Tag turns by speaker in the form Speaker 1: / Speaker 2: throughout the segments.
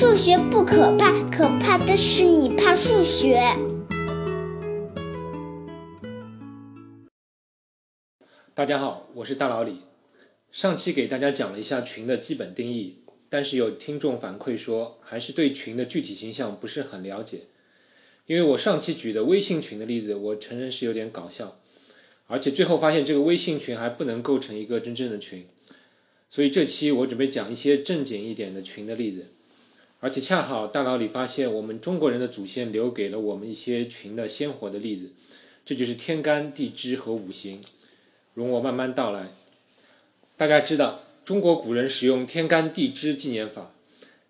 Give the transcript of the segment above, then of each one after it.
Speaker 1: 数学不可怕，可怕的是你怕数学。
Speaker 2: 大家好，我是大老李。上期给大家讲了一下群的基本定义，但是有听众反馈说，还是对群的具体形象不是很了解。因为我上期举的微信群的例子，我承认是有点搞笑，而且最后发现这个微信群还不能构成一个真正的群。所以这期我准备讲一些正经一点的群的例子，而且恰好大脑里发现我们中国人的祖先留给了我们一些群的鲜活的例子，这就是天干地支和五行。容我慢慢道来。大家知道，中国古人使用天干地支纪年法，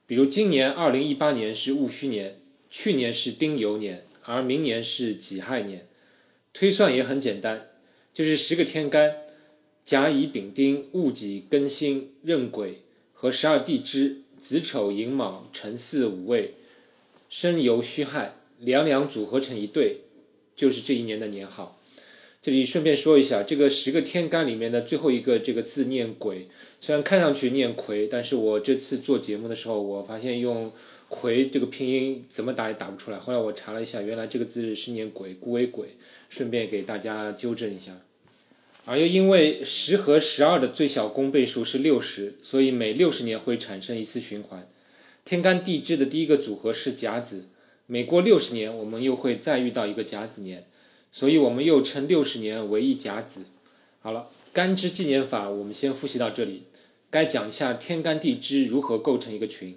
Speaker 2: 比如今年二零一八年是戊戌年，去年是丁酉年，而明年是己亥年。推算也很简单，就是十个天干。甲乙丙丁戊己庚辛壬癸和十二地支子丑寅卯辰巳午未申酉戌亥两两组合成一对，就是这一年的年号。这里顺便说一下，这个十个天干里面的最后一个这个字念癸，虽然看上去念癸，但是我这次做节目的时候，我发现用癸这个拼音怎么打也打不出来。后来我查了一下，原来这个字是念癸，故为癸。顺便给大家纠正一下。而又因为十和十二的最小公倍数是六十，所以每六十年会产生一次循环。天干地支的第一个组合是甲子，每过六十年，我们又会再遇到一个甲子年，所以我们又称六十年为一甲子。好了，干支纪年法我们先复习到这里，该讲一下天干地支如何构成一个群。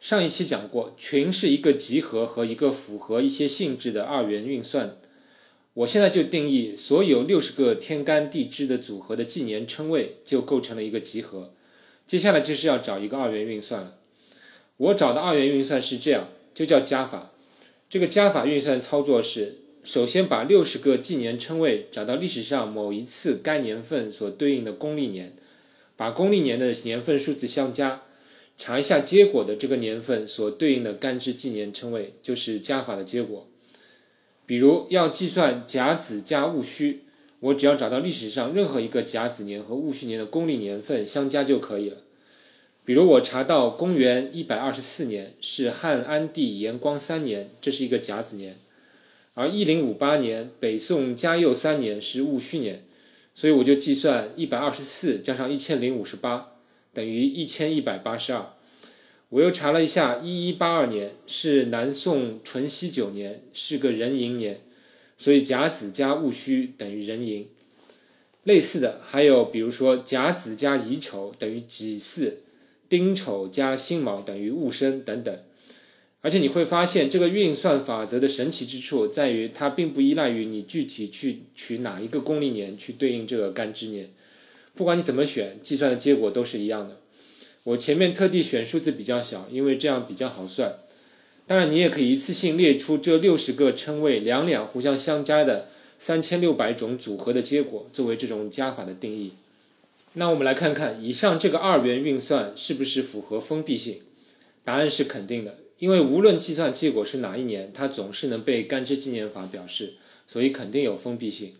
Speaker 2: 上一期讲过，群是一个集合和一个符合一些性质的二元运算。我现在就定义所有六十个天干地支的组合的纪年称谓就构成了一个集合。接下来就是要找一个二元运算了。我找的二元运算是这样，就叫加法。这个加法运算操作是：首先把六十个纪年称谓找到历史上某一次该年份所对应的公历年，把公历年的年份数字相加，查一下结果的这个年份所对应的干支纪年称谓，就是加法的结果。比如要计算甲子加戊戌，我只要找到历史上任何一个甲子年和戊戌年的公历年份相加就可以了。比如我查到公元一百二十四年是汉安帝延光三年，这是一个甲子年；而一零五八年北宋嘉佑三年是戊戌年，所以我就计算一百二十四加上一千零五十八等于一千一百八十二。我又查了一下，一一八二年是南宋淳熙九年，是个壬寅年，所以甲子加戊戌等于壬寅。类似的还有，比如说甲子加乙丑等于己巳，丁丑加辛卯等于戊申等等。而且你会发现，这个运算法则的神奇之处在于，它并不依赖于你具体去取哪一个公历年去对应这个干支年，不管你怎么选，计算的结果都是一样的。我前面特地选数字比较小，因为这样比较好算。当然，你也可以一次性列出这六十个称谓两两互相相加的三千六百种组合的结果，作为这种加法的定义。那我们来看看以上这个二元运算是不是符合封闭性？答案是肯定的，因为无论计算结果是哪一年，它总是能被干支纪年法表示，所以肯定有封闭性。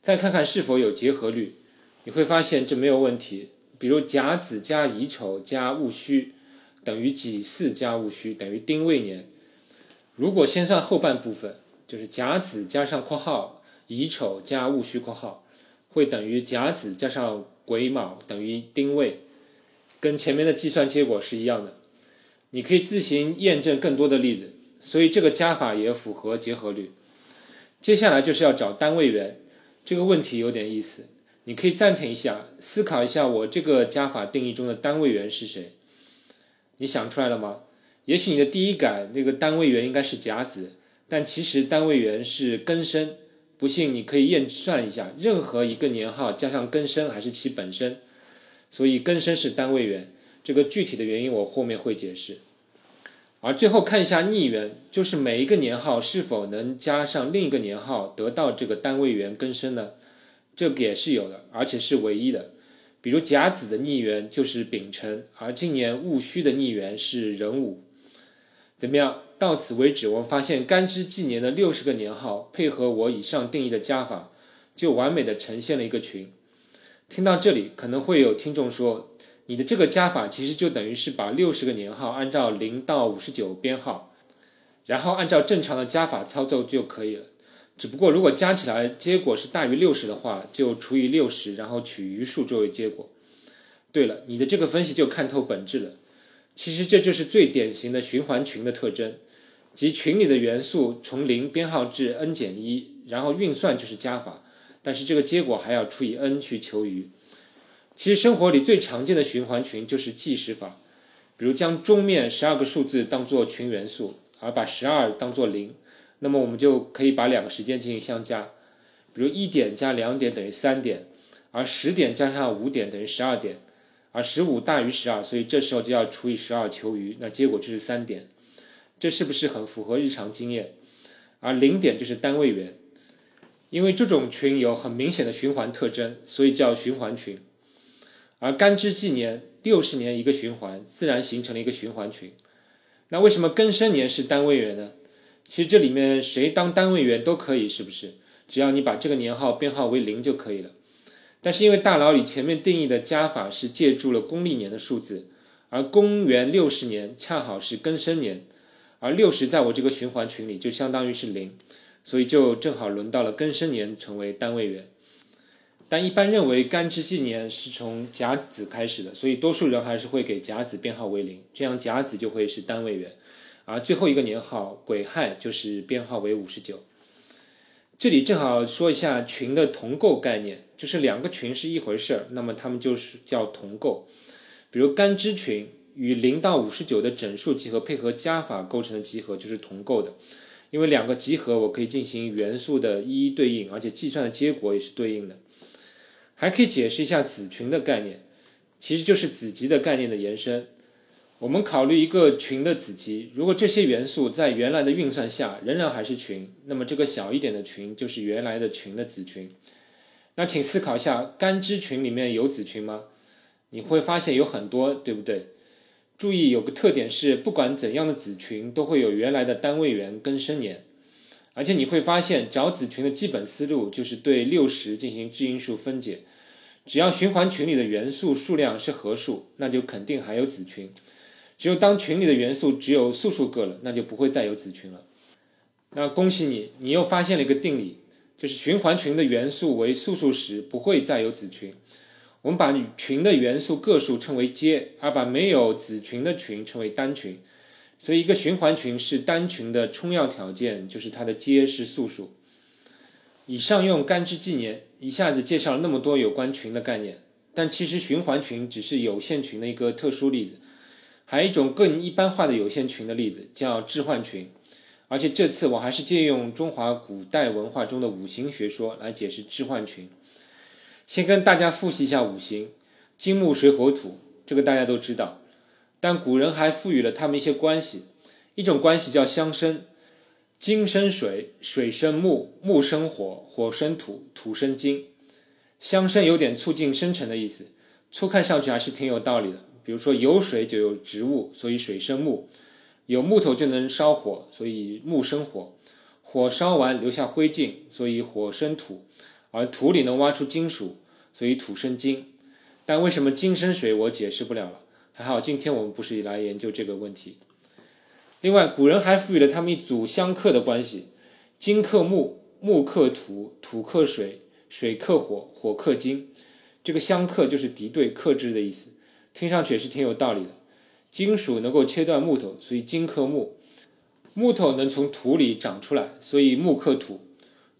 Speaker 2: 再看看是否有结合律，你会发现这没有问题。比如甲子加乙丑加戊戌等于己巳加戊戌等于丁未年。如果先算后半部分，就是甲子加上括号乙丑加戊戌括号，会等于甲子加上癸卯等于丁未，跟前面的计算结果是一样的。你可以自行验证更多的例子，所以这个加法也符合结合律。接下来就是要找单位元，这个问题有点意思。你可以暂停一下，思考一下我这个加法定义中的单位元是谁？你想出来了吗？也许你的第一感，这个单位元应该是甲子，但其实单位元是庚申。不信你可以验算一下，任何一个年号加上庚申还是其本身，所以庚申是单位元。这个具体的原因我后面会解释。而最后看一下逆元，就是每一个年号是否能加上另一个年号得到这个单位元庚申呢？这个也是有的，而且是唯一的。比如甲子的逆元就是丙辰，而今年戊戌的逆元是壬午。怎么样？到此为止，我们发现干支纪年的六十个年号配合我以上定义的加法，就完美的呈现了一个群。听到这里，可能会有听众说：“你的这个加法其实就等于是把六十个年号按照零到五十九编号，然后按照正常的加法操作就可以了。只不过如果加起来结果是大于六十的话，就除以六十，然后取余数作为结果。对了，你的这个分析就看透本质了。其实这就是最典型的循环群的特征，即群里的元素从零编号至 n 减一，然后运算就是加法，但是这个结果还要除以 n 去求余。其实生活里最常见的循环群就是计时法，比如将中面十二个数字当做群元素，而把十二当做零，那么我们就可以把两个时间进行相加，比如一点加两点等于三点，而十点加上五点等于十二点。而十五大于十二，所以这时候就要除以十二求余，那结果就是三点，这是不是很符合日常经验？而零点就是单位元，因为这种群有很明显的循环特征，所以叫循环群。而干支纪年六十年一个循环，自然形成了一个循环群。那为什么庚申年是单位元呢？其实这里面谁当单位元都可以，是不是？只要你把这个年号编号为零就可以了。但是因为大佬里前面定义的加法是借助了公历年的数字，而公元六十年恰好是庚申年，而六十在我这个循环群里就相当于是零，所以就正好轮到了庚申年成为单位元。但一般认为干支纪年是从甲子开始的，所以多数人还是会给甲子编号为零，这样甲子就会是单位元，而最后一个年号癸亥就是编号为五十九。这里正好说一下群的同构概念，就是两个群是一回事儿，那么它们就是叫同构。比如干支群与零到五十九的整数集合配合加法构成的集合就是同构的，因为两个集合我可以进行元素的一一对应，而且计算的结果也是对应的。还可以解释一下子群的概念，其实就是子集的概念的延伸。我们考虑一个群的子集，如果这些元素在原来的运算下仍然还是群，那么这个小一点的群就是原来的群的子群。那请思考一下，干支群里面有子群吗？你会发现有很多，对不对？注意有个特点是，不管怎样的子群都会有原来的单位元跟生年，而且你会发现找子群的基本思路就是对六十进行质因数分解，只要循环群里的元素数量是合数，那就肯定还有子群。只有当群里的元素只有素数个了，那就不会再有子群了。那恭喜你，你又发现了一个定理，就是循环群的元素为素数时，不会再有子群。我们把群的元素个数称为阶，而把没有子群的群称为单群。所以，一个循环群是单群的充要条件，就是它的阶是素数。以上用干支纪年一下子介绍了那么多有关群的概念，但其实循环群只是有限群的一个特殊例子。还有一种更一般化的有限群的例子，叫置换群，而且这次我还是借用中华古代文化中的五行学说来解释置换群。先跟大家复习一下五行：金木水火土，这个大家都知道。但古人还赋予了它们一些关系，一种关系叫相生，金生水，水生木，木生火，火生土，土生金。相生有点促进生成的意思，初看上去还是挺有道理的。比如说有水就有植物，所以水生木；有木头就能烧火，所以木生火；火烧完留下灰烬，所以火生土；而土里能挖出金属，所以土生金。但为什么金生水，我解释不了了。还好今天我们不是来研究这个问题。另外，古人还赋予了他们一组相克的关系：金克木，木克土，土克水，水克火，火克金。这个相克就是敌对、克制的意思。听上去也是挺有道理的。金属能够切断木头，所以金克木；木头能从土里长出来，所以木克土；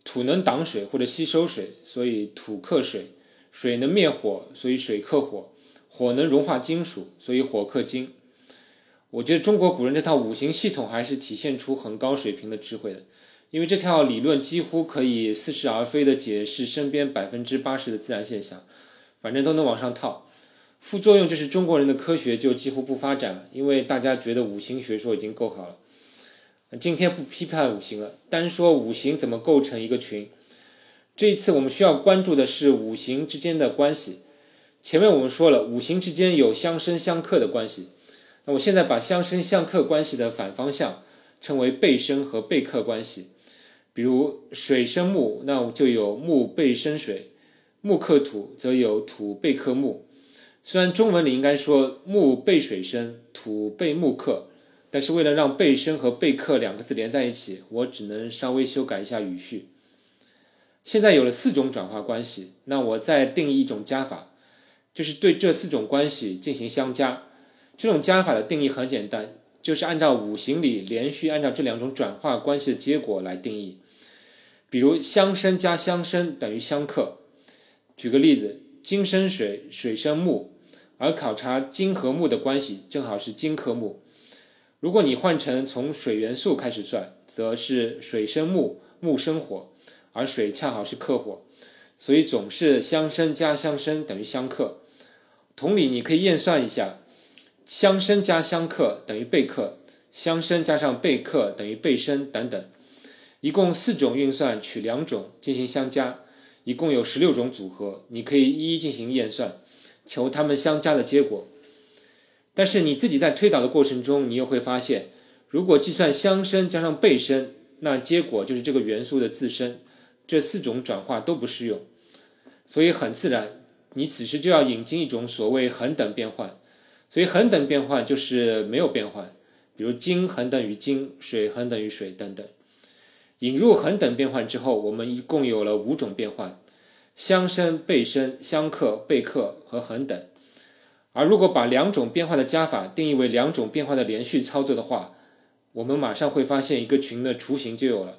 Speaker 2: 土能挡水或者吸收水，所以土克水；水能灭火，所以水克火；火能融化金属，所以火克金。我觉得中国古人这套五行系统还是体现出很高水平的智慧的，因为这套理论几乎可以似是而非的解释身边百分之八十的自然现象，反正都能往上套。副作用就是中国人的科学就几乎不发展了，因为大家觉得五行学说已经够好了。今天不批判五行了，单说五行怎么构成一个群。这一次我们需要关注的是五行之间的关系。前面我们说了，五行之间有相生相克的关系。那我现在把相生相克关系的反方向称为背生和背克关系。比如水生木，那就有木背生水；木克土，则有土背克木。虽然中文里应该说木被水生，土被木克，但是为了让被生和被克两个字连在一起，我只能稍微修改一下语序。现在有了四种转化关系，那我再定义一种加法，就是对这四种关系进行相加。这种加法的定义很简单，就是按照五行里连续按照这两种转化关系的结果来定义。比如相生加相生等于相克。举个例子，金生水，水生木。而考察金和木的关系，正好是金克木。如果你换成从水元素开始算，则是水生木，木生火，而水恰好是克火，所以总是相生加相生等于相克。同理，你可以验算一下，相生加相克等于被克，相生加上被克等于被生等等，一共四种运算，取两种进行相加，一共有十六种组合，你可以一一进行验算。求它们相加的结果，但是你自己在推导的过程中，你又会发现，如果计算相生加上背生，那结果就是这个元素的自身，这四种转化都不适用，所以很自然，你此时就要引进一种所谓恒等变换，所以恒等变换就是没有变换，比如金恒等于金，水恒等于水等等。引入恒等变换之后，我们一共有了五种变换。相生、背生、相克、背克和恒等。而如果把两种变化的加法定义为两种变化的连续操作的话，我们马上会发现一个群的雏形就有了。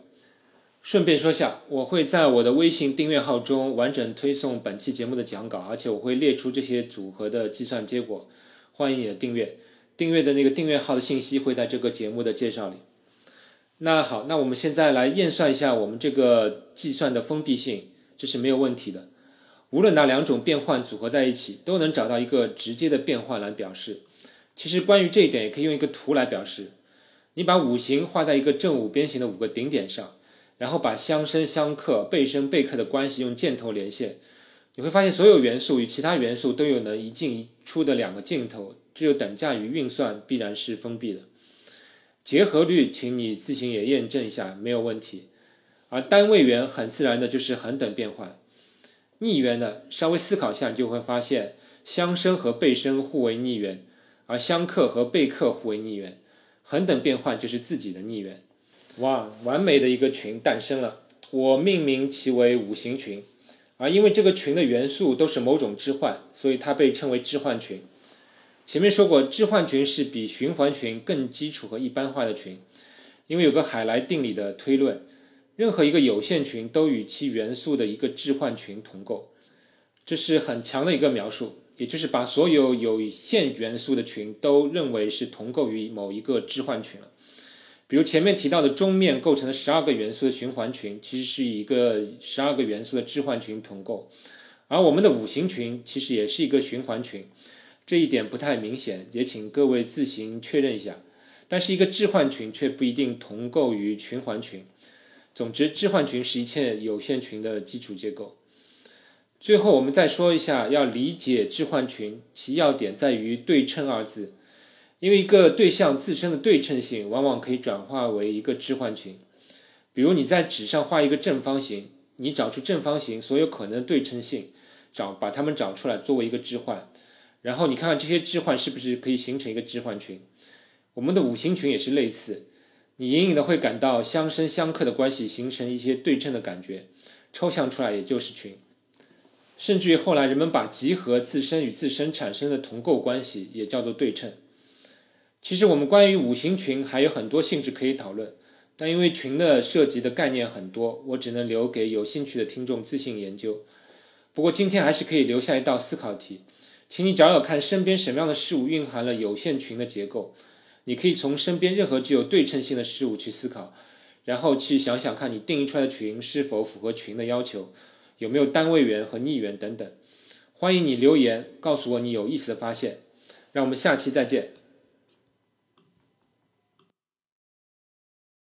Speaker 2: 顺便说下，我会在我的微信订阅号中完整推送本期节目的讲稿，而且我会列出这些组合的计算结果。欢迎你的订阅，订阅的那个订阅号的信息会在这个节目的介绍里。那好，那我们现在来验算一下我们这个计算的封闭性。这是没有问题的，无论哪两种变换组合在一起，都能找到一个直接的变换来表示。其实关于这一点，也可以用一个图来表示。你把五行画在一个正五边形的五个顶点上，然后把相生相克、背生背克的关系用箭头连线，你会发现所有元素与其他元素都有能一进一出的两个箭头，这就等价于运算必然是封闭的。结合律，请你自行也验证一下，没有问题。而单位元很自然的就是恒等变换，逆元呢，稍微思考下就会发现相生和背生互为逆元，而相克和背克互为逆元，恒等变换就是自己的逆元。哇，完美的一个群诞生了，我命名其为五行群，而因为这个群的元素都是某种置换，所以它被称为置换群。前面说过，置换群是比循环群更基础和一般化的群，因为有个海莱定理的推论。任何一个有限群都与其元素的一个置换群同构，这是很强的一个描述，也就是把所有有限元素的群都认为是同构于某一个置换群了。比如前面提到的钟面构成的十二个元素的循环群，其实是一个十二个元素的置换群同构，而我们的五行群其实也是一个循环群，这一点不太明显，也请各位自行确认一下。但是一个置换群却不一定同构于循环群。总之，置换群是一切有限群的基础结构。最后，我们再说一下，要理解置换群，其要点在于“对称”二字。因为一个对象自身的对称性，往往可以转化为一个置换群。比如你在纸上画一个正方形，你找出正方形所有可能的对称性，找把它们找出来作为一个置换，然后你看看这些置换是不是可以形成一个置换群。我们的五行群也是类似。你隐隐的会感到相生相克的关系形成一些对称的感觉，抽象出来也就是群。甚至于后来人们把集合自身与自身产生的同构关系也叫做对称。其实我们关于五行群还有很多性质可以讨论，但因为群的涉及的概念很多，我只能留给有兴趣的听众自行研究。不过今天还是可以留下一道思考题，请你找找看身边什么样的事物蕴含了有限群的结构。你可以从身边任何具有对称性的事物去思考，然后去想想看你定义出来的群是否符合群的要求，有没有单位元和逆元等等。欢迎你留言告诉我你有意思的发现，让我们下期再见。